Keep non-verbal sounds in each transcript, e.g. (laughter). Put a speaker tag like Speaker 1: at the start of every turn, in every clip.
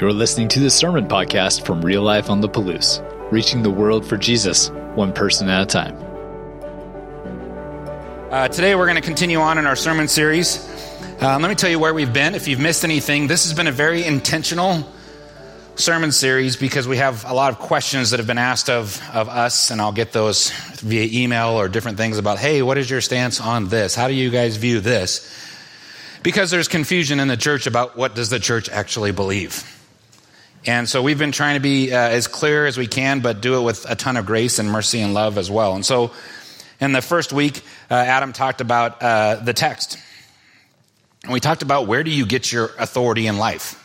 Speaker 1: You're listening to the Sermon Podcast from Real Life on the Palouse, reaching the world for Jesus, one person at a time.
Speaker 2: Uh, today we're going to continue on in our sermon series. Uh, let me tell you where we've been. If you've missed anything, this has been a very intentional sermon series because we have a lot of questions that have been asked of, of us, and I'll get those via email or different things about, hey, what is your stance on this? How do you guys view this? Because there's confusion in the church about what does the church actually believe. And so we've been trying to be uh, as clear as we can, but do it with a ton of grace and mercy and love as well. And so in the first week, uh, Adam talked about uh, the text. And we talked about where do you get your authority in life?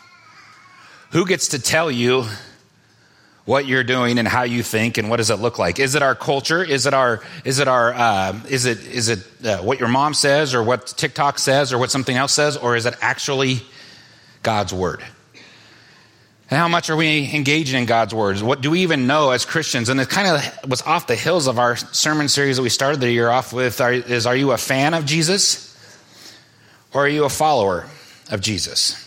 Speaker 2: Who gets to tell you what you're doing and how you think and what does it look like? Is it our culture? Is it our, is it our, uh, is it, is it uh, what your mom says or what TikTok says or what something else says? Or is it actually God's word? And how much are we engaging in God's words? What do we even know as Christians? And it kind of was off the hills of our sermon series that we started the year off with are, is Are you a fan of Jesus? Or are you a follower of Jesus?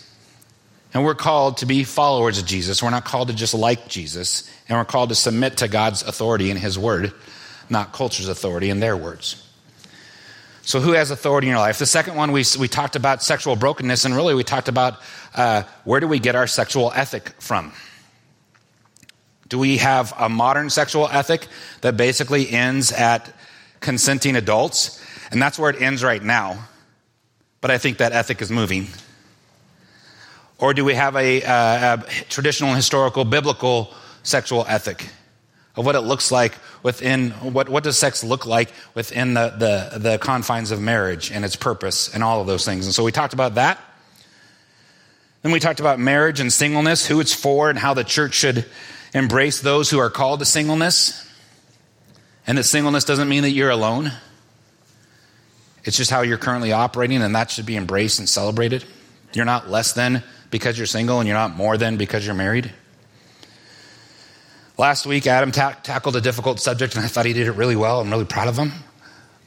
Speaker 2: And we're called to be followers of Jesus. We're not called to just like Jesus. And we're called to submit to God's authority in His word, not culture's authority in their words. So, who has authority in your life? The second one, we, we talked about sexual brokenness, and really we talked about uh, where do we get our sexual ethic from? Do we have a modern sexual ethic that basically ends at consenting adults? And that's where it ends right now. But I think that ethic is moving. Or do we have a, uh, a traditional, historical, biblical sexual ethic? of what it looks like within what, what does sex look like within the, the, the confines of marriage and its purpose and all of those things? And so we talked about that. Then we talked about marriage and singleness who it's for and how the church should embrace those who are called to singleness. And that singleness doesn't mean that you're alone. It's just how you're currently operating and that should be embraced and celebrated. You're not less than because you're single and you're not more than because you're married Last week, Adam ta- tackled a difficult subject, and I thought he did it really well. I'm really proud of him.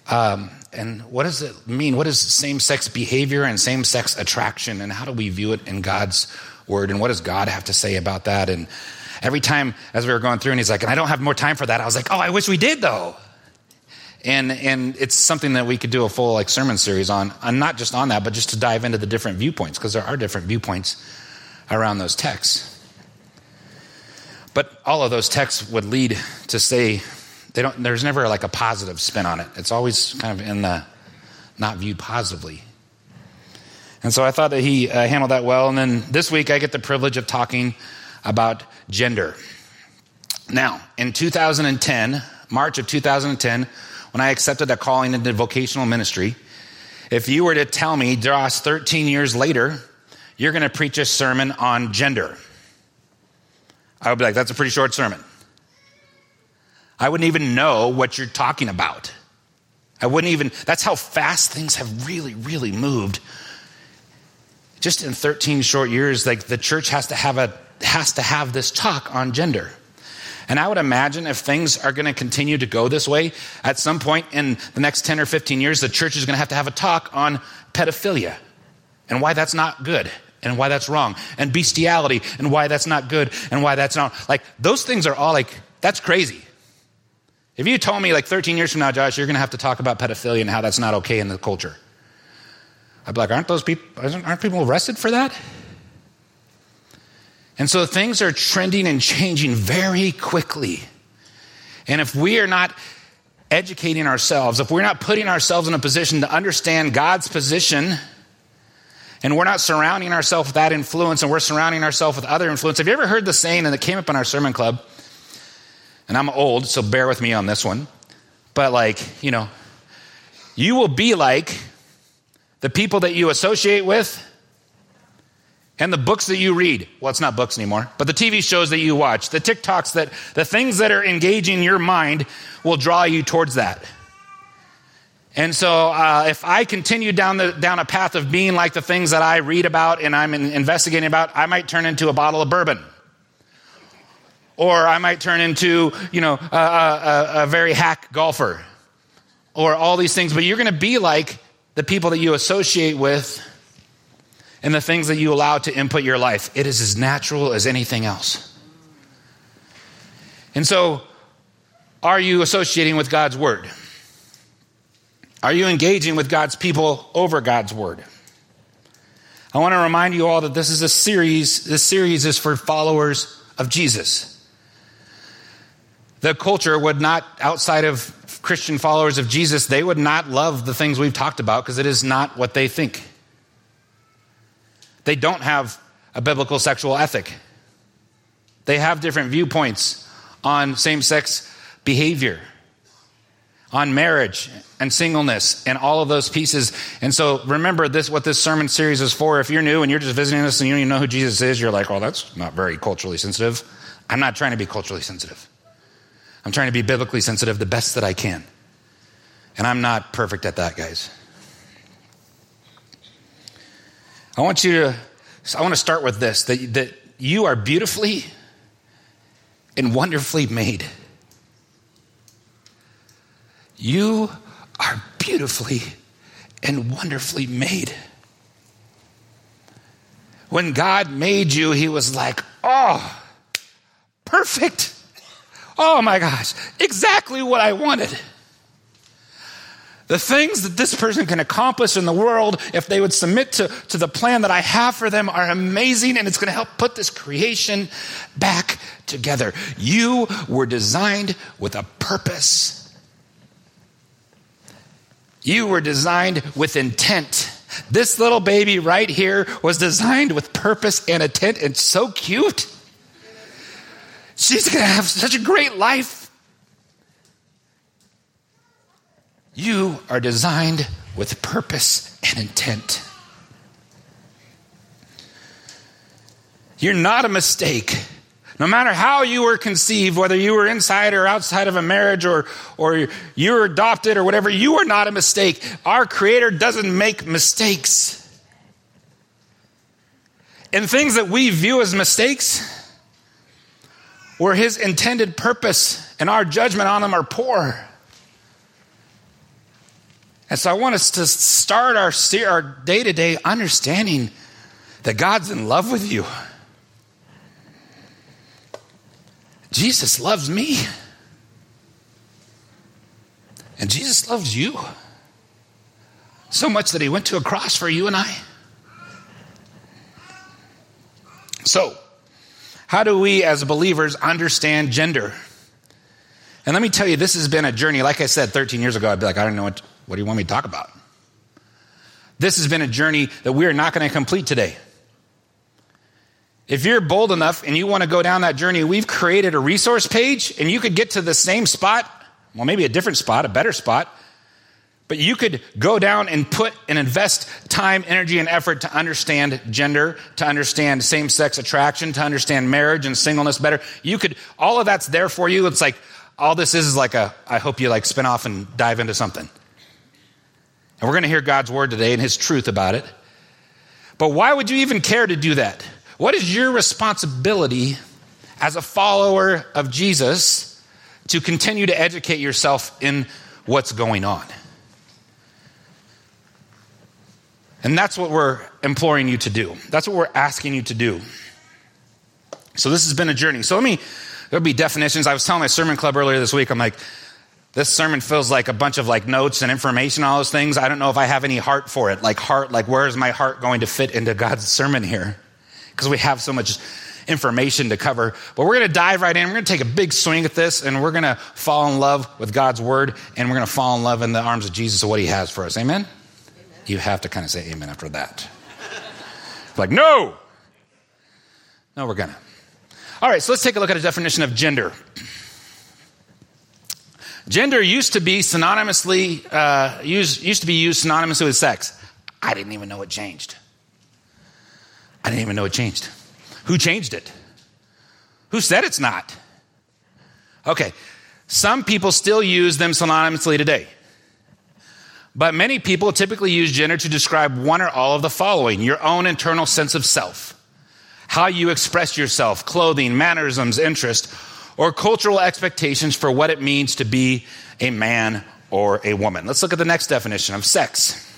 Speaker 2: Um, and what does it mean? What is same sex behavior and same sex attraction? And how do we view it in God's word? And what does God have to say about that? And every time as we were going through, and he's like, and I don't have more time for that, I was like, oh, I wish we did though. And, and it's something that we could do a full like sermon series on, and not just on that, but just to dive into the different viewpoints, because there are different viewpoints around those texts. But all of those texts would lead to say, they don't, there's never like a positive spin on it. It's always kind of in the not viewed positively. And so I thought that he uh, handled that well. And then this week I get the privilege of talking about gender. Now, in 2010, March of 2010, when I accepted a calling into vocational ministry, if you were to tell me, Josh, 13 years later, you're going to preach a sermon on gender. I would be like, that's a pretty short sermon. I wouldn't even know what you're talking about. I wouldn't even, that's how fast things have really, really moved. Just in 13 short years, like the church has to have a, has to have this talk on gender. And I would imagine if things are going to continue to go this way, at some point in the next 10 or 15 years, the church is going to have to have a talk on pedophilia and why that's not good and why that's wrong, and bestiality and why that's not good and why that's not. Like, those things are all like, that's crazy. If you told me like 13 years from now, Josh, you're going to have to talk about pedophilia and how that's not okay in the culture, I'd be like, aren't those people, aren't people arrested for that? And so things are trending and changing very quickly. And if we are not educating ourselves, if we're not putting ourselves in a position to understand God's position, and we're not surrounding ourselves with that influence and we're surrounding ourselves with other influence. Have you ever heard the saying, and it came up in our sermon club? And I'm old, so bear with me on this one. But, like, you know, you will be like the people that you associate with and the books that you read. Well, it's not books anymore, but the TV shows that you watch, the TikToks that, the things that are engaging your mind will draw you towards that. And so, uh, if I continue down, the, down a path of being like the things that I read about and I'm investigating about, I might turn into a bottle of bourbon. Or I might turn into, you know, a, a, a very hack golfer or all these things. But you're going to be like the people that you associate with and the things that you allow to input your life. It is as natural as anything else. And so, are you associating with God's word? Are you engaging with God's people over God's word? I want to remind you all that this is a series. This series is for followers of Jesus. The culture would not, outside of Christian followers of Jesus, they would not love the things we've talked about because it is not what they think. They don't have a biblical sexual ethic. They have different viewpoints on same sex behavior, on marriage and singleness, and all of those pieces. And so remember this what this sermon series is for. If you're new and you're just visiting us and you don't even know who Jesus is, you're like, oh, that's not very culturally sensitive. I'm not trying to be culturally sensitive. I'm trying to be biblically sensitive the best that I can. And I'm not perfect at that, guys. I want you to, I want to start with this that, that you are beautifully and wonderfully made. You are beautifully and wonderfully made. When God made you, He was like, oh, perfect. Oh my gosh, exactly what I wanted. The things that this person can accomplish in the world, if they would submit to, to the plan that I have for them, are amazing, and it's going to help put this creation back together. You were designed with a purpose. You were designed with intent. This little baby right here was designed with purpose and intent, and so cute. She's going to have such a great life. You are designed with purpose and intent. You're not a mistake. No matter how you were conceived, whether you were inside or outside of a marriage or, or you were adopted or whatever, you are not a mistake. Our Creator doesn't make mistakes. And things that we view as mistakes, where his intended purpose and our judgment on them are poor. And so I want us to start our, our day to day understanding that God's in love with you. Jesus loves me. And Jesus loves you so much that he went to a cross for you and I. So, how do we as believers understand gender? And let me tell you, this has been a journey. Like I said 13 years ago, I'd be like, I don't know what, what do you want me to talk about? This has been a journey that we are not going to complete today. If you're bold enough and you want to go down that journey, we've created a resource page and you could get to the same spot, well, maybe a different spot, a better spot, but you could go down and put and invest time, energy, and effort to understand gender, to understand same sex attraction, to understand marriage and singleness better. You could, all of that's there for you. It's like, all this is is like a, I hope you like spin off and dive into something. And we're going to hear God's word today and his truth about it. But why would you even care to do that? What is your responsibility as a follower of Jesus to continue to educate yourself in what's going on? And that's what we're imploring you to do. That's what we're asking you to do. So this has been a journey. So let me, there'll be definitions. I was telling my sermon club earlier this week, I'm like, this sermon feels like a bunch of like notes and information, all those things. I don't know if I have any heart for it. Like heart, like where is my heart going to fit into God's sermon here? Because we have so much information to cover. But we're going to dive right in. We're going to take a big swing at this and we're going to fall in love with God's word and we're going to fall in love in the arms of Jesus of what he has for us. Amen? You have to kind of say amen after that. (laughs) like, no! No, we're gonna. All right, so let's take a look at a definition of gender. Gender used to be synonymously uh, used, used to be used synonymously with sex. I didn't even know it changed. I didn't even know it changed. Who changed it? Who said it's not? Okay, some people still use them synonymously today. But many people typically use gender to describe one or all of the following your own internal sense of self, how you express yourself, clothing, mannerisms, interest, or cultural expectations for what it means to be a man or a woman. Let's look at the next definition of sex.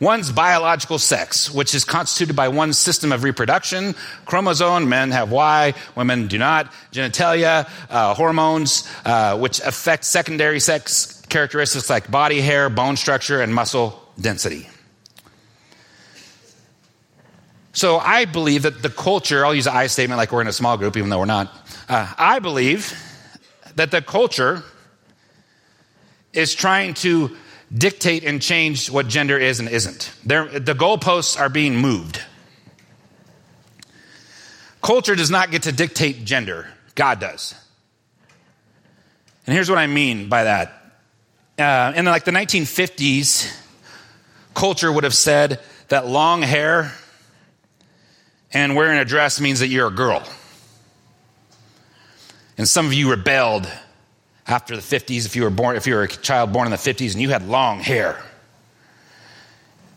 Speaker 2: One's biological sex, which is constituted by one's system of reproduction, chromosome, men have Y, women do not, genitalia, uh, hormones, uh, which affect secondary sex characteristics like body hair, bone structure, and muscle density. So I believe that the culture, I'll use an I statement like we're in a small group, even though we're not. Uh, I believe that the culture is trying to dictate and change what gender is and isn't. They're, the goalposts are being moved. Culture does not get to dictate gender, God does. And here's what I mean by that. Uh, in like the 1950s, culture would have said that long hair and wearing a dress means that you're a girl. And some of you rebelled after the 50s if you were born if you were a child born in the 50s and you had long hair.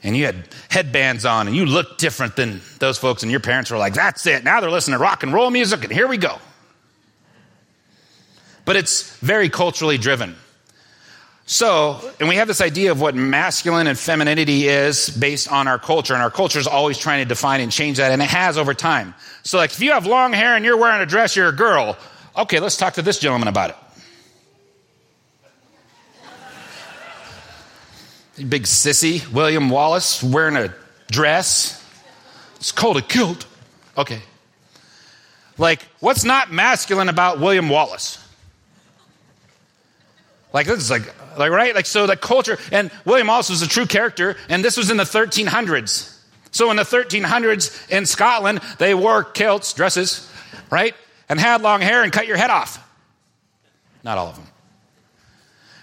Speaker 2: And you had headbands on and you looked different than those folks and your parents were like that's it. Now they're listening to rock and roll music and here we go. But it's very culturally driven. So and we have this idea of what masculine and femininity is based on our culture and our culture is always trying to define and change that and it has over time. So like if you have long hair and you're wearing a dress you're a girl okay let's talk to this gentleman about it Big sissy, William Wallace, wearing a dress. It's called a kilt. Okay. Like, what's not masculine about William Wallace? Like, this is like, like, right? Like, so the culture, and William Wallace was a true character, and this was in the 1300s. So in the 1300s in Scotland, they wore kilts, dresses, right? And had long hair and cut your head off. Not all of them.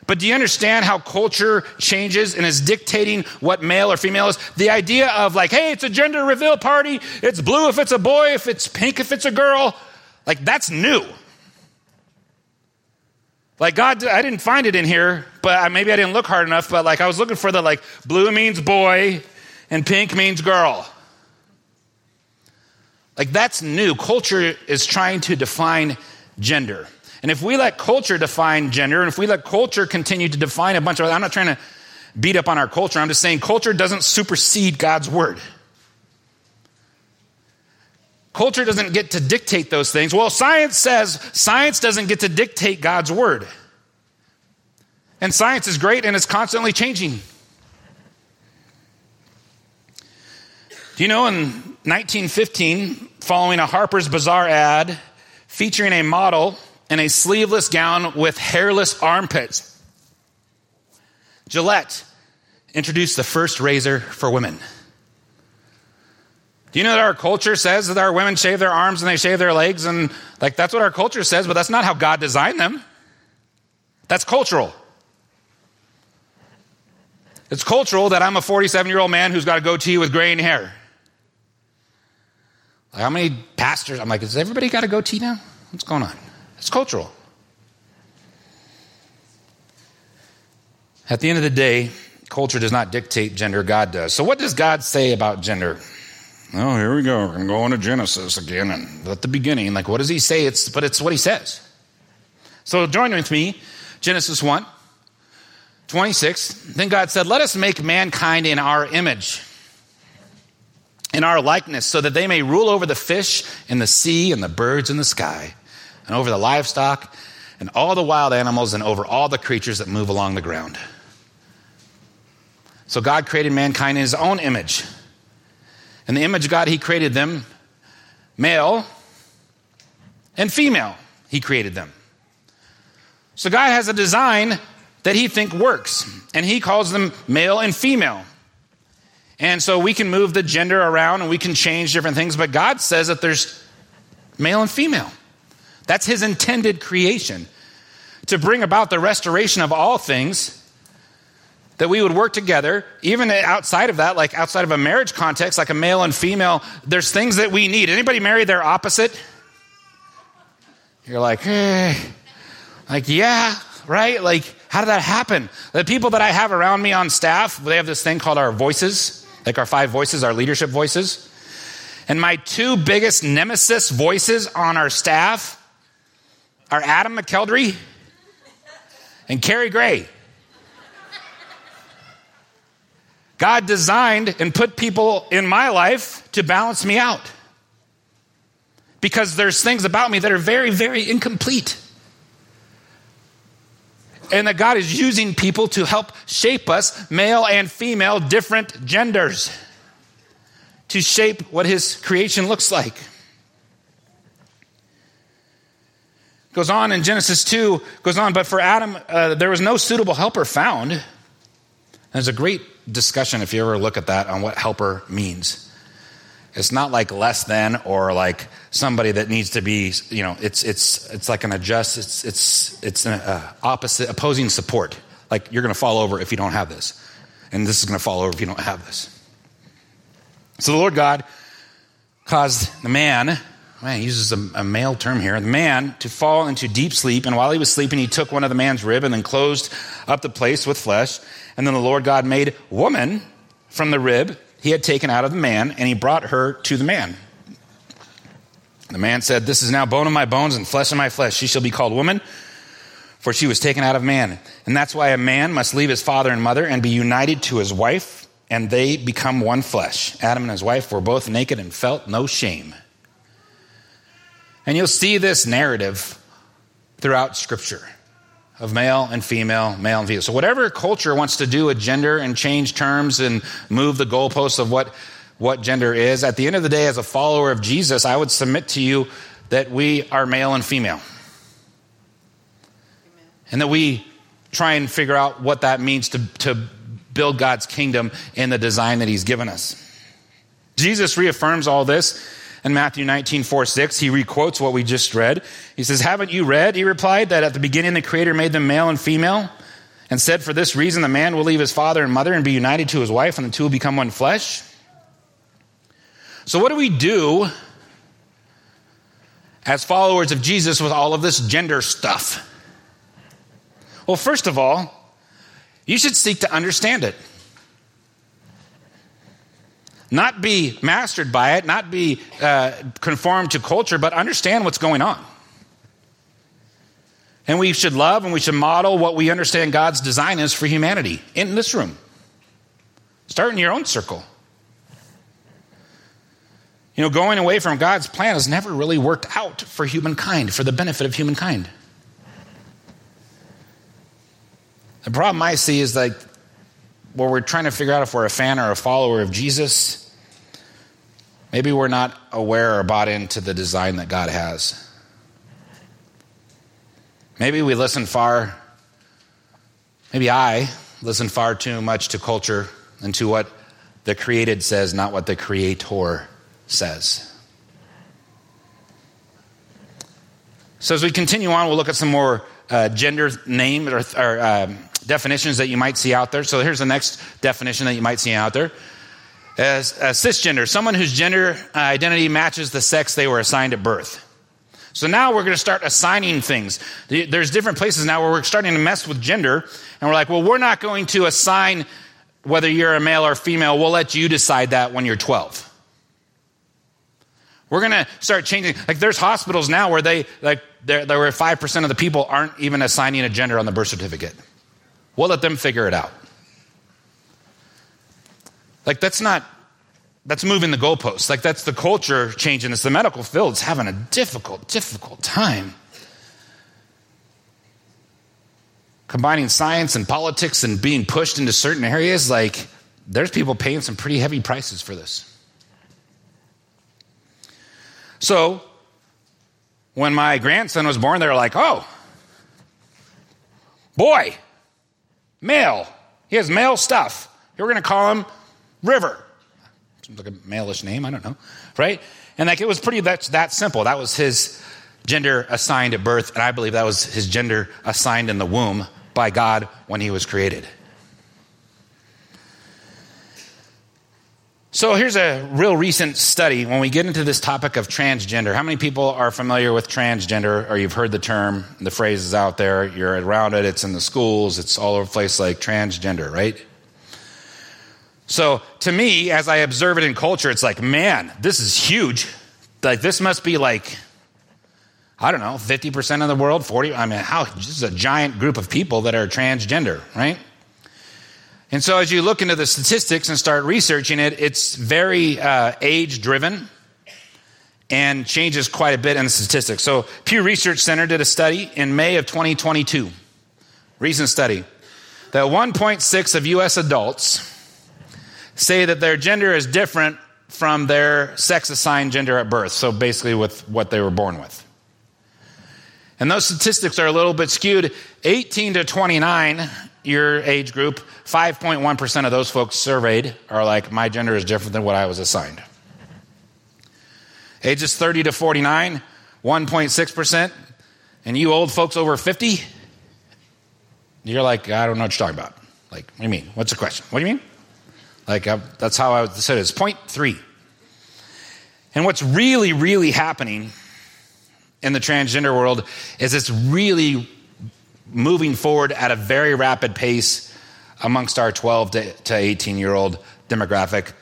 Speaker 2: But do you understand how culture changes and is dictating what male or female is? The idea of like, hey, it's a gender reveal party. It's blue if it's a boy, if it's pink if it's a girl. Like, that's new. Like, God, I didn't find it in here, but maybe I didn't look hard enough, but like, I was looking for the like, blue means boy and pink means girl. Like, that's new. Culture is trying to define gender. And if we let culture define gender, and if we let culture continue to define a bunch of, I'm not trying to beat up on our culture, I'm just saying culture doesn't supersede God's word. Culture doesn't get to dictate those things. Well, science says science doesn't get to dictate God's word. And science is great and it's constantly changing. You know in 1915, following a Harper's Bazaar ad featuring a model in a sleeveless gown with hairless armpits. Gillette introduced the first razor for women. Do you know that our culture says that our women shave their arms and they shave their legs? And like that's what our culture says, but that's not how God designed them. That's cultural. It's cultural that I'm a 47 year old man who's got a goatee with graying hair. Like how many pastors? I'm like, has everybody got a goatee now? What's going on? It's cultural. At the end of the day, culture does not dictate gender, God does. So, what does God say about gender? Oh, here we go. We're going to go into Genesis again and at the beginning. Like, what does he say? It's, but it's what he says. So, join with me, Genesis 1, 26. Then God said, Let us make mankind in our image, in our likeness, so that they may rule over the fish in the sea and the birds in the sky and over the livestock and all the wild animals and over all the creatures that move along the ground. So God created mankind in his own image. In the image of God, he created them male and female. He created them. So God has a design that he think works, and he calls them male and female. And so we can move the gender around and we can change different things, but God says that there's male and female. That's his intended creation to bring about the restoration of all things that we would work together even outside of that like outside of a marriage context like a male and female there's things that we need anybody marry their opposite you're like eh. like yeah right like how did that happen the people that i have around me on staff they have this thing called our voices like our five voices our leadership voices And my two biggest nemesis voices on our staff are Adam McKeldry and Carrie Gray. God designed and put people in my life to balance me out. Because there's things about me that are very, very incomplete. And that God is using people to help shape us, male and female, different genders, to shape what His creation looks like. Goes on in Genesis 2, goes on, but for Adam, uh, there was no suitable helper found. There's a great discussion, if you ever look at that, on what helper means. It's not like less than or like somebody that needs to be, you know, it's, it's, it's like an adjust, it's, it's, it's an uh, opposite, opposing support. Like you're going to fall over if you don't have this. And this is going to fall over if you don't have this. So the Lord God caused the man Man, he uses a, a, male term here. The man to fall into deep sleep, and while he was sleeping, he took one of the man's rib and then closed up the place with flesh. And then the Lord God made woman from the rib he had taken out of the man, and he brought her to the man. The man said, This is now bone of my bones and flesh of my flesh. She shall be called woman, for she was taken out of man. And that's why a man must leave his father and mother and be united to his wife, and they become one flesh. Adam and his wife were both naked and felt no shame. And you'll see this narrative throughout Scripture of male and female, male and female. So, whatever culture wants to do with gender and change terms and move the goalposts of what, what gender is, at the end of the day, as a follower of Jesus, I would submit to you that we are male and female. Amen. And that we try and figure out what that means to, to build God's kingdom in the design that He's given us. Jesus reaffirms all this in Matthew 19, 4, 6, he requotes what we just read. He says, Haven't you read, he replied, that at the beginning the Creator made them male and female? And said, For this reason, the man will leave his father and mother and be united to his wife, and the two will become one flesh? So, what do we do as followers of Jesus with all of this gender stuff? Well, first of all, you should seek to understand it. Not be mastered by it, not be uh, conformed to culture, but understand what's going on. And we should love and we should model what we understand God's design is for humanity in this room. Start in your own circle. You know, going away from God's plan has never really worked out for humankind, for the benefit of humankind. The problem I see is like where we're trying to figure out if we're a fan or a follower of Jesus, maybe we're not aware or bought into the design that God has. Maybe we listen far, maybe I listen far too much to culture and to what the created says, not what the creator says. So, as we continue on, we'll look at some more uh, gender name or, or um, definitions that you might see out there. So here's the next definition that you might see out there. As cisgender, someone whose gender identity matches the sex they were assigned at birth. So now we're going to start assigning things. There's different places now where we're starting to mess with gender, and we're like, well, we're not going to assign whether you're a male or female. We'll let you decide that when you're 12. We're going to start changing. Like, there's hospitals now where they, like, there were 5% of the people aren't even assigning a gender on the birth certificate. We'll let them figure it out. Like, that's not, that's moving the goalposts. Like, that's the culture changing this. The medical field's having a difficult, difficult time. Combining science and politics and being pushed into certain areas, like, there's people paying some pretty heavy prices for this. So, when my grandson was born, they were like, oh, boy, Male. He has male stuff. We're going to call him River. Seems like a malish name. I don't know. Right? And like it was pretty that, that simple. That was his gender assigned at birth. And I believe that was his gender assigned in the womb by God when he was created. So here's a real recent study when we get into this topic of transgender. How many people are familiar with transgender or you've heard the term, the phrase is out there, you're around it, it's in the schools, it's all over the place like transgender, right? So to me, as I observe it in culture, it's like, man, this is huge. Like this must be like, I don't know, 50% of the world, 40. I mean, how this is a giant group of people that are transgender, right? And so as you look into the statistics and start researching it, it's very uh, age driven and changes quite a bit in the statistics. So Pew Research Center did a study in May of 2022, recent study, that 1.6 of U.S. adults say that their gender is different from their sex assigned gender at birth. So basically, with what they were born with. And those statistics are a little bit skewed. 18 to 29, your age group, 5.1% of those folks surveyed are like, my gender is different than what I was assigned. Ages 30 to 49, 1.6%. And you old folks over 50, you're like, I don't know what you're talking about. Like, what do you mean? What's the question? What do you mean? Like, uh, that's how I said it. It's point three. And what's really, really happening in the transgender world is it's really moving forward at a very rapid pace amongst our 12 to 18 year old demographic,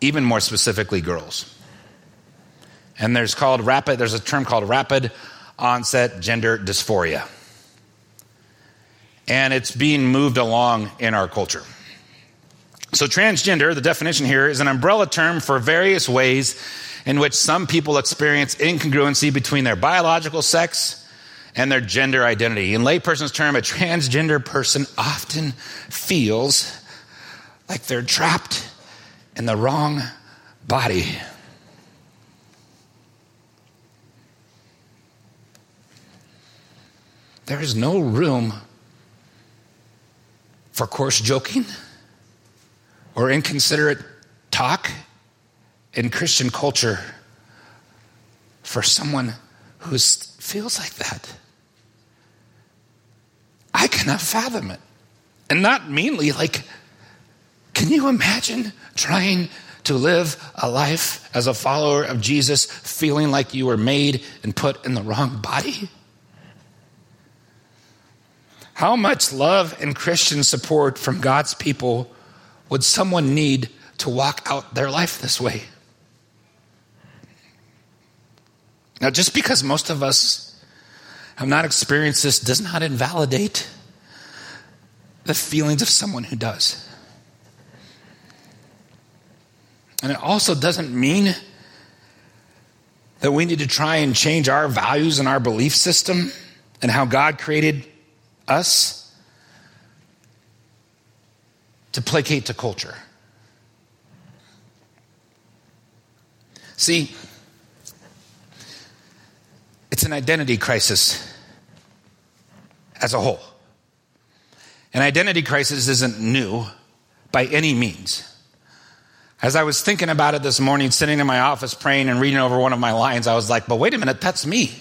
Speaker 2: even more specifically girls. And there's called rapid, there's a term called rapid onset gender dysphoria. And it's being moved along in our culture. So, transgender, the definition here, is an umbrella term for various ways in which some people experience incongruency between their biological sex and their gender identity. In layperson's term, a transgender person often feels like they're trapped in the wrong body. There is no room for coarse joking or inconsiderate talk in Christian culture for someone who feels like that. I cannot fathom it. And not meanly, like, can you imagine trying to live a life as a follower of Jesus feeling like you were made and put in the wrong body? How much love and Christian support from God's people would someone need to walk out their life this way? Now, just because most of us have not experienced this does not invalidate the feelings of someone who does. And it also doesn't mean that we need to try and change our values and our belief system and how God created us to placate to culture. See, it's an identity crisis as a whole. An identity crisis isn't new by any means. As I was thinking about it this morning, sitting in my office praying and reading over one of my lines, I was like, but wait a minute, that's me.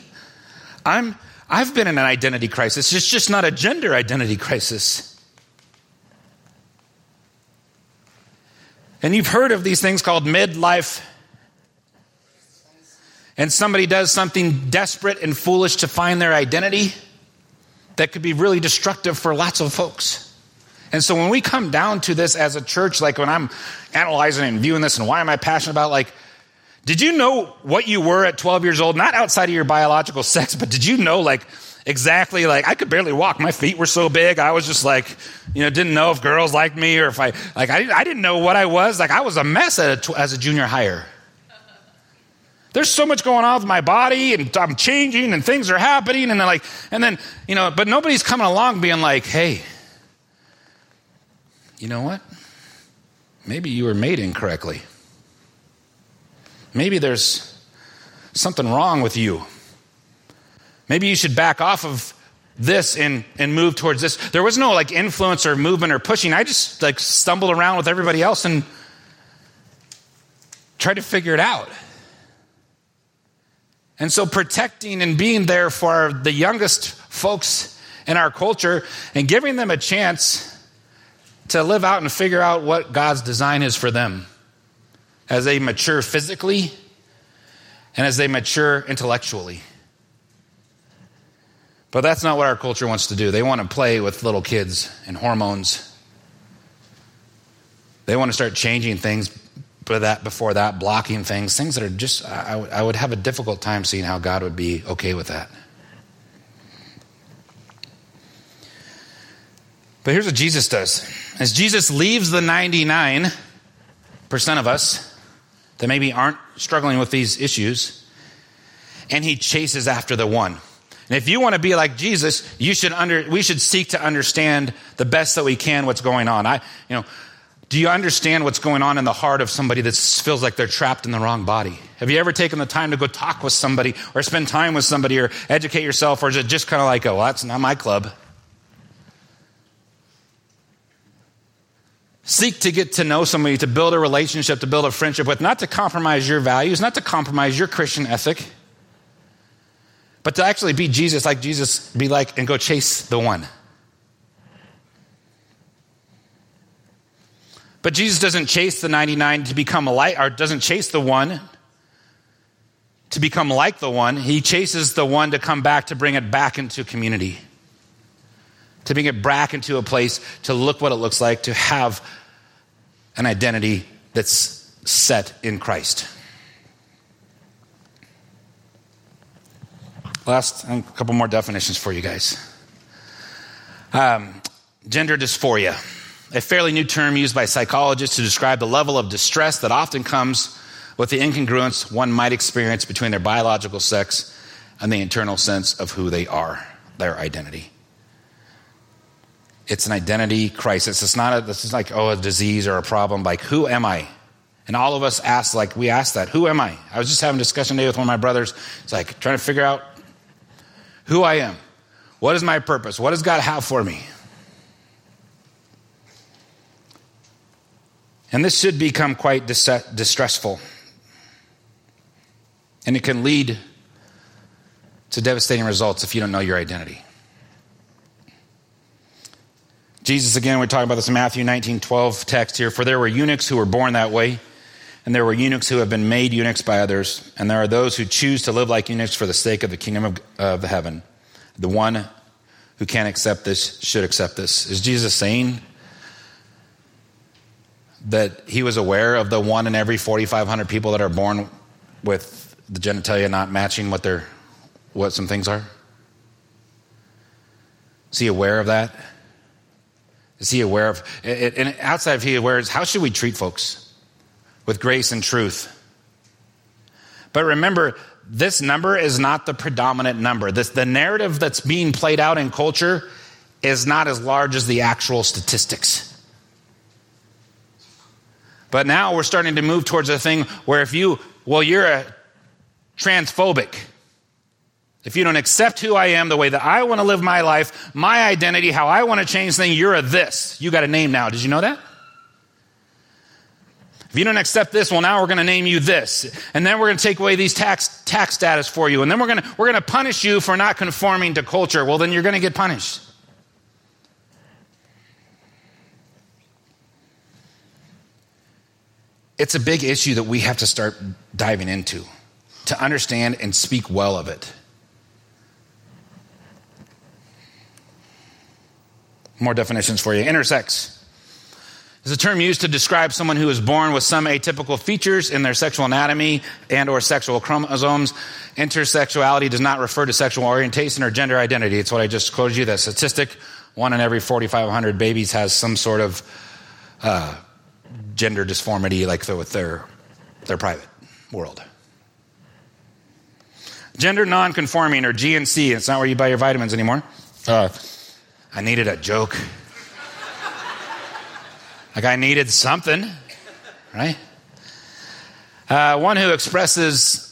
Speaker 2: I'm, I've been in an identity crisis. It's just not a gender identity crisis. And you've heard of these things called midlife. And somebody does something desperate and foolish to find their identity that could be really destructive for lots of folks. And so when we come down to this as a church, like when I'm analyzing and viewing this and why am I passionate about, like, did you know what you were at 12 years old? Not outside of your biological sex, but did you know, like, exactly like I could barely walk. My feet were so big. I was just like, you know, didn't know if girls liked me or if I like I, I didn't know what I was. Like I was a mess a, as a junior higher. There's so much going on with my body and I'm changing and things are happening and then like and then, you know, but nobody's coming along being like, "Hey, you know what? Maybe you were made incorrectly. Maybe there's something wrong with you." Maybe you should back off of this and, and move towards this. There was no like influence or movement or pushing. I just like stumbled around with everybody else and tried to figure it out. And so protecting and being there for the youngest folks in our culture and giving them a chance to live out and figure out what God's design is for them as they mature physically and as they mature intellectually. But that's not what our culture wants to do. They want to play with little kids and hormones. They want to start changing things that before that, blocking things, things that are just, I, I would have a difficult time seeing how God would be okay with that. But here's what Jesus does. As Jesus leaves the 99% of us that maybe aren't struggling with these issues, and he chases after the one. And if you want to be like Jesus, you should under, we should seek to understand the best that we can what's going on. I, you know, do you understand what's going on in the heart of somebody that feels like they're trapped in the wrong body? Have you ever taken the time to go talk with somebody or spend time with somebody or educate yourself, or is it just kind of like, oh, well, that's not my club? Seek to get to know somebody, to build a relationship, to build a friendship with, not to compromise your values, not to compromise your Christian ethic, but to actually be Jesus like Jesus be like and go chase the one. But Jesus doesn't chase the 99 to become a light, or doesn't chase the one to become like the one. He chases the one to come back to bring it back into community, to bring it back into a place to look what it looks like to have an identity that's set in Christ. Last, a couple more definitions for you guys. Um, gender dysphoria a fairly new term used by psychologists to describe the level of distress that often comes with the incongruence one might experience between their biological sex and the internal sense of who they are, their identity. It's an identity crisis. It's not a, this is like, oh, a disease or a problem. Like, who am I? And all of us ask, like, we ask that, who am I? I was just having a discussion today with one of my brothers. It's like trying to figure out who I am. What is my purpose? What does God have for me? And this should become quite distressful. And it can lead to devastating results if you don't know your identity. Jesus, again, we're talking about this Matthew 19 12 text here. For there were eunuchs who were born that way, and there were eunuchs who have been made eunuchs by others, and there are those who choose to live like eunuchs for the sake of the kingdom of, of heaven. The one who can't accept this should accept this. Is Jesus saying that he was aware of the one in every 4,500 people that are born with the genitalia not matching what their what some things are? Is he aware of that? Is he aware of and outside of he aware is how should we treat folks with grace and truth? But remember, this number is not the predominant number. This, the narrative that's being played out in culture is not as large as the actual statistics. But now we're starting to move towards a thing where if you, well, you're a transphobic. If you don't accept who I am, the way that I want to live my life, my identity, how I want to change things, you're a this. You got a name now. Did you know that? If you don't accept this, well, now we're going to name you this. And then we're going to take away these tax, tax status for you. And then we're going to, we're going to punish you for not conforming to culture. Well, then you're going to get punished. It's a big issue that we have to start diving into to understand and speak well of it. More definitions for you. Intersex is a term used to describe someone who is born with some atypical features in their sexual anatomy and or sexual chromosomes. Intersexuality does not refer to sexual orientation or gender identity. It's what I just quoted you. That statistic, one in every 4,500 babies has some sort of uh, gender dysphoria like with their, their private world. Gender nonconforming or GNC, it's not where you buy your vitamins anymore. Uh, I needed a joke. like I needed something, right? Uh, one who expresses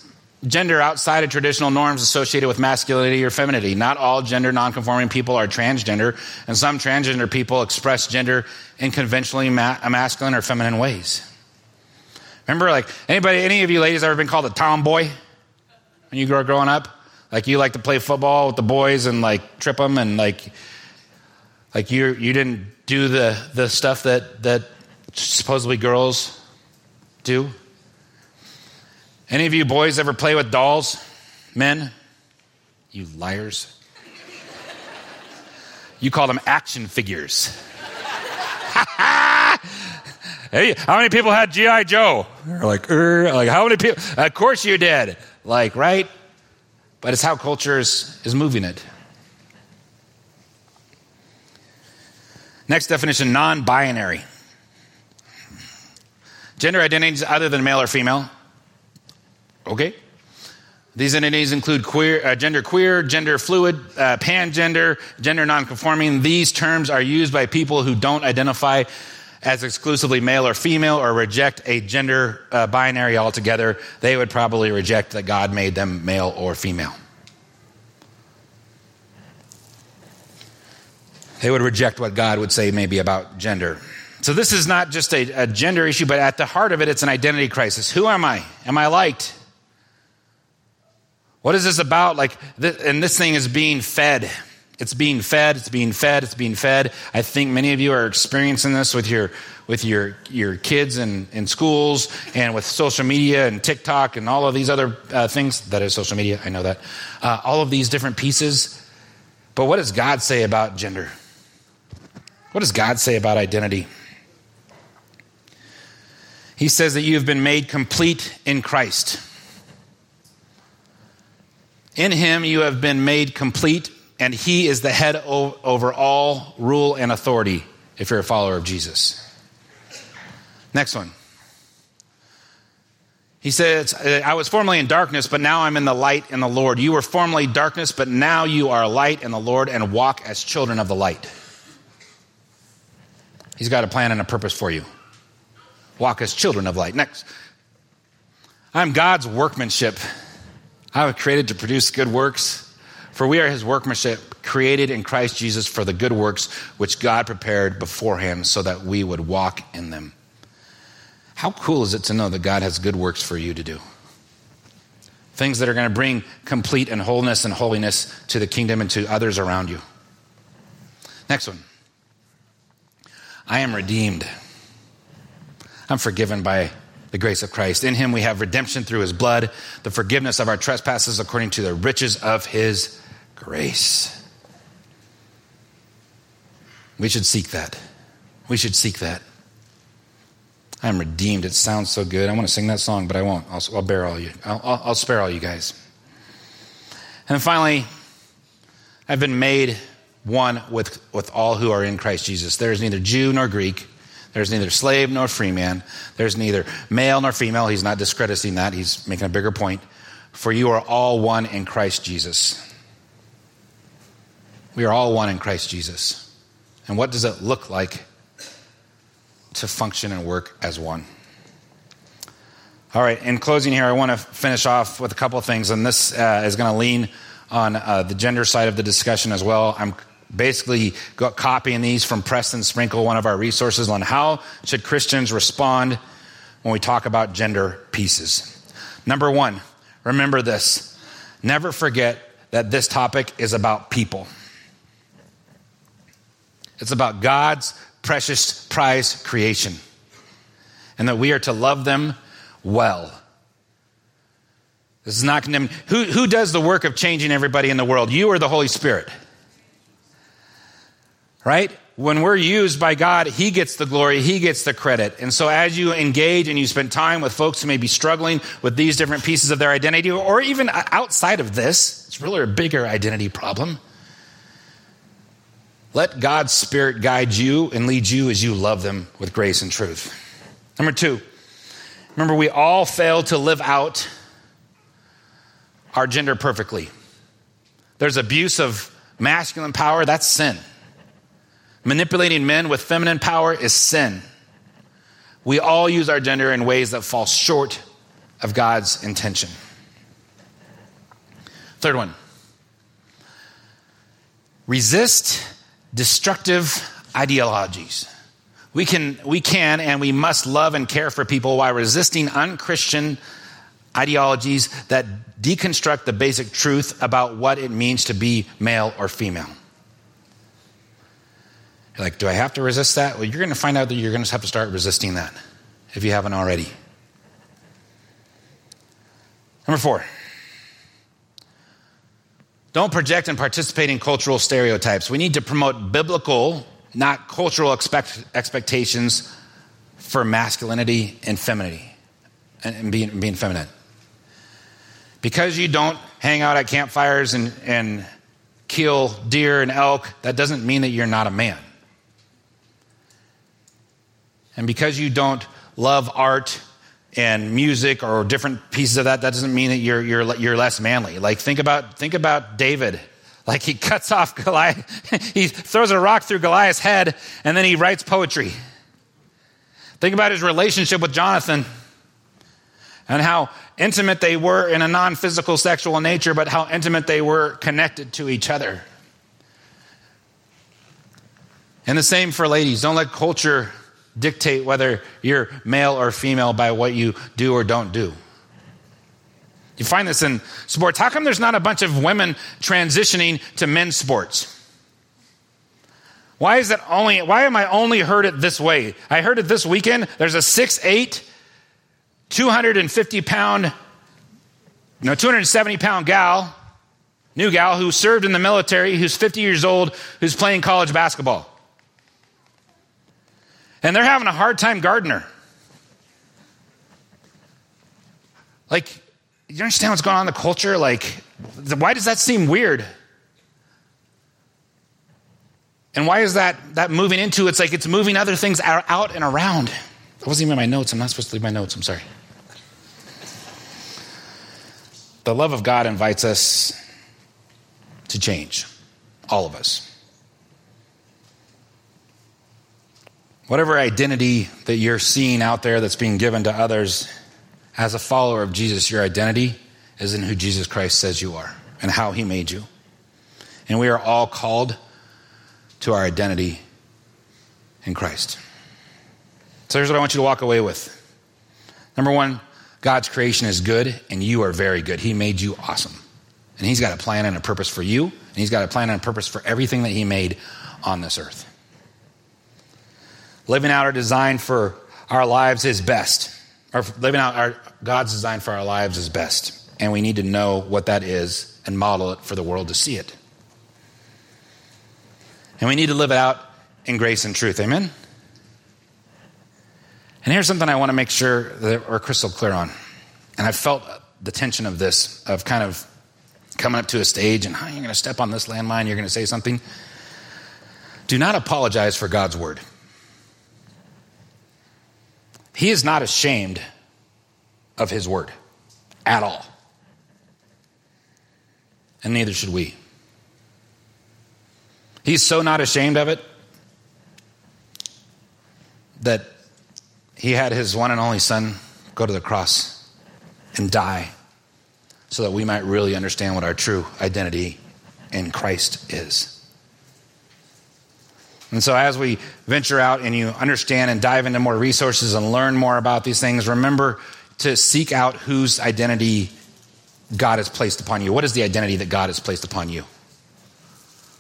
Speaker 2: gender outside of traditional norms associated with masculinity or femininity. Not all gender nonconforming people are transgender, and some transgender people express gender in conventionally ma- masculine or feminine ways. Remember, like anybody, any of you ladies ever been called a tomboy when you were growing up? Like you like to play football with the boys and like trip them and like, like you you didn't do the the stuff that that supposedly girls do. Any of you boys ever play with dolls? Men? You liars. You call them action figures. (laughs) hey, how many people had GI Joe? Like, er, like how many people? Of course you did. Like, right? But it's how culture is, is moving it. Next definition: non-binary. Gender identities other than male or female. Okay. These identities include queer, uh, gender queer, gender fluid, uh, pangender, gender nonconforming. These terms are used by people who don't identify as exclusively male or female or reject a gender uh, binary altogether. They would probably reject that God made them male or female. They would reject what God would say maybe about gender. So this is not just a, a gender issue, but at the heart of it, it's an identity crisis. Who am I? Am I liked? What is this about? Like, and this thing is being fed. It's being fed. It's being fed. It's being fed. I think many of you are experiencing this with your with your your kids in, in schools and with social media and TikTok and all of these other uh, things. That is social media. I know that. Uh, all of these different pieces. But what does God say about gender? What does God say about identity? He says that you have been made complete in Christ. In him you have been made complete, and he is the head over all rule and authority if you're a follower of Jesus. Next one. He says, I was formerly in darkness, but now I'm in the light in the Lord. You were formerly darkness, but now you are light in the Lord and walk as children of the light. He's got a plan and a purpose for you. Walk as children of light. Next. I'm God's workmanship I was created to produce good works. For we are his workmanship, created in Christ Jesus for the good works which God prepared beforehand so that we would walk in them. How cool is it to know that God has good works for you to do? Things that are going to bring complete and wholeness and holiness to the kingdom and to others around you. Next one. I am redeemed. I'm forgiven by the grace of Christ. In him we have redemption through his blood, the forgiveness of our trespasses according to the riches of his grace. We should seek that. We should seek that. I'm redeemed. It sounds so good. I want to sing that song, but I won't. I'll, I'll bear all you. I'll, I'll, I'll spare all you guys. And finally, I've been made one with, with all who are in Christ Jesus. There is neither Jew nor Greek there's neither slave nor free man. There's neither male nor female. He's not discrediting that. He's making a bigger point. For you are all one in Christ Jesus. We are all one in Christ Jesus. And what does it look like to function and work as one? All right, in closing here, I want to finish off with a couple of things, and this uh, is going to lean on uh, the gender side of the discussion as well. I'm basically got copying these from Preston Sprinkle, one of our resources on how should Christians respond when we talk about gender pieces. Number one, remember this. Never forget that this topic is about people. It's about God's precious prize creation. And that we are to love them well. This is not condemning. Who, who does the work of changing everybody in the world? You or the Holy Spirit? Right? When we're used by God, He gets the glory, He gets the credit. And so, as you engage and you spend time with folks who may be struggling with these different pieces of their identity, or even outside of this, it's really a bigger identity problem. Let God's Spirit guide you and lead you as you love them with grace and truth. Number two, remember, we all fail to live out our gender perfectly. There's abuse of masculine power, that's sin. Manipulating men with feminine power is sin. We all use our gender in ways that fall short of God's intention. Third one resist destructive ideologies. We can, we can and we must love and care for people while resisting unchristian ideologies that deconstruct the basic truth about what it means to be male or female. You're like, do I have to resist that? Well, you're going to find out that you're going to have to start resisting that if you haven't already. Number four, don't project and participate in cultural stereotypes. We need to promote biblical, not cultural expect- expectations for masculinity and femininity and being, being feminine. Because you don't hang out at campfires and, and kill deer and elk, that doesn't mean that you're not a man. And because you don't love art and music or different pieces of that, that doesn't mean that you're, you're, you're less manly. Like, think about, think about David. Like, he (laughs) cuts off Goliath, (laughs) he throws a rock through Goliath's head, and then he writes poetry. Think about his relationship with Jonathan and how intimate they were in a non physical sexual nature, but how intimate they were connected to each other. And the same for ladies. Don't let culture dictate whether you're male or female by what you do or don't do. You find this in sports. How come there's not a bunch of women transitioning to men's sports? Why is that only why am I only heard it this way? I heard it this weekend. There's a 6'8, 250 pound, no, 270 pound gal, new gal who served in the military, who's 50 years old, who's playing college basketball. And they're having a hard time gardener. Like, you understand what's going on in the culture? Like, why does that seem weird? And why is that that moving into it's like it's moving other things out and around. That wasn't even my notes. I'm not supposed to leave my notes. I'm sorry. The love of God invites us to change, all of us. Whatever identity that you're seeing out there that's being given to others, as a follower of Jesus, your identity is in who Jesus Christ says you are and how he made you. And we are all called to our identity in Christ. So here's what I want you to walk away with. Number one, God's creation is good and you are very good. He made you awesome. And He's got a plan and a purpose for you, and He's got a plan and a purpose for everything that He made on this earth. Living out our design for our lives is best. Or living out our God's design for our lives is best. And we need to know what that is and model it for the world to see it. And we need to live it out in grace and truth. Amen? And here's something I want to make sure that we're crystal clear on. And I felt the tension of this, of kind of coming up to a stage and, oh, you're going to step on this landmine, you're going to say something. Do not apologize for God's word. He is not ashamed of his word at all. And neither should we. He's so not ashamed of it that he had his one and only son go to the cross and die so that we might really understand what our true identity in Christ is. And so, as we venture out and you understand and dive into more resources and learn more about these things, remember to seek out whose identity God has placed upon you. What is the identity that God has placed upon you?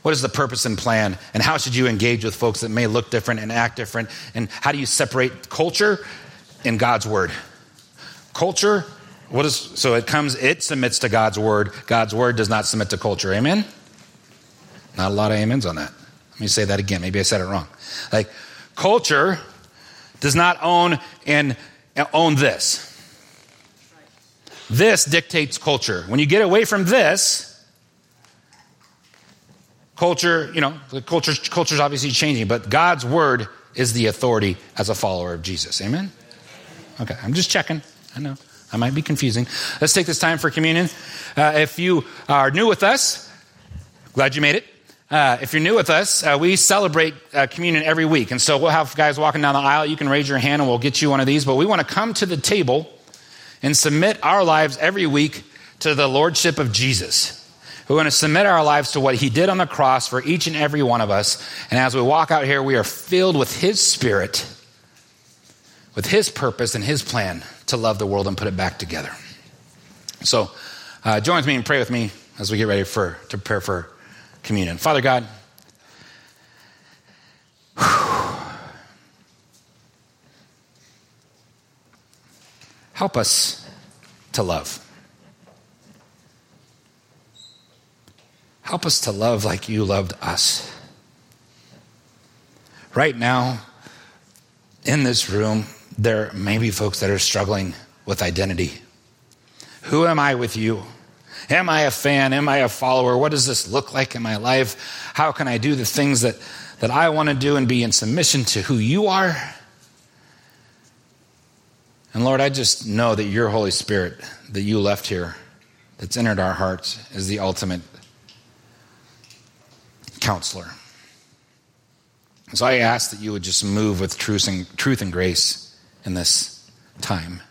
Speaker 2: What is the purpose and plan? And how should you engage with folks that may look different and act different? And how do you separate culture and God's word? Culture, what is so it comes, it submits to God's word. God's word does not submit to culture. Amen? Not a lot of amens on that. Let me say that again. Maybe I said it wrong. Like, culture does not own and own this. This dictates culture. When you get away from this, culture, you know, the culture culture's obviously changing, but God's word is the authority as a follower of Jesus. Amen? Okay, I'm just checking. I know. I might be confusing. Let's take this time for communion. Uh, if you are new with us, glad you made it. Uh, if you're new with us, uh, we celebrate uh, communion every week. And so we'll have guys walking down the aisle. You can raise your hand and we'll get you one of these. But we want to come to the table and submit our lives every week to the Lordship of Jesus. We want to submit our lives to what He did on the cross for each and every one of us. And as we walk out here, we are filled with His Spirit, with His purpose and His plan to love the world and put it back together. So uh, join with me and pray with me as we get ready for, to prepare for communion. Father God, (sighs) help us to love. Help us to love like you loved us. Right now, in this room, there may be folks that are struggling with identity. Who am I with you? Am I a fan? Am I a follower? What does this look like in my life? How can I do the things that, that I want to do and be in submission to who you are? And Lord, I just know that your Holy Spirit that you left here, that's entered our hearts, is the ultimate counselor. So I ask that you would just move with truth and, truth and grace in this time.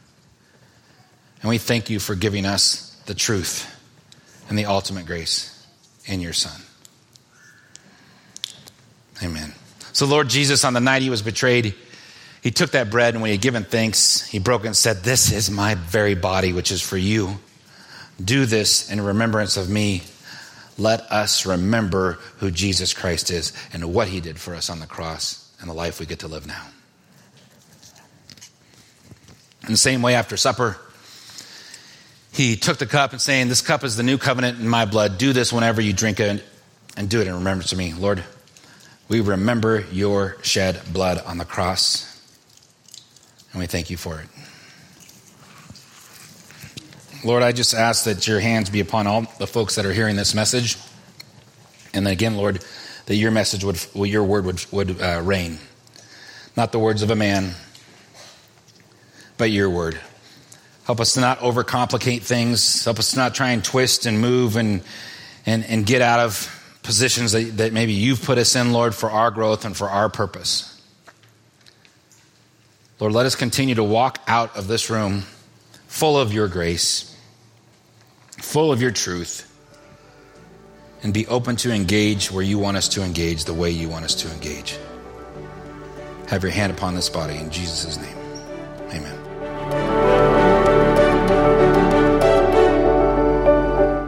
Speaker 2: And we thank you for giving us the truth and the ultimate grace in your Son. Amen. So, Lord Jesus, on the night he was betrayed, he took that bread and when he had given thanks, he broke and said, This is my very body, which is for you. Do this in remembrance of me. Let us remember who Jesus Christ is and what he did for us on the cross and the life we get to live now. In the same way, after supper, he took the cup and saying, This cup is the new covenant in my blood. Do this whenever you drink it and do it in remembrance of me. Lord, we remember your shed blood on the cross, and we thank you for it. Lord, I just ask that your hands be upon all the folks that are hearing this message. And then again, Lord, that your message would, well, your word would, would uh, reign. Not the words of a man, but your word. Help us to not overcomplicate things. Help us to not try and twist and move and, and, and get out of positions that, that maybe you've put us in, Lord, for our growth and for our purpose. Lord, let us continue to walk out of this room full of your grace full of your truth, and be open to engage where you want us to engage, the way you want us to engage. Have your hand upon this body in Jesus' name. Amen.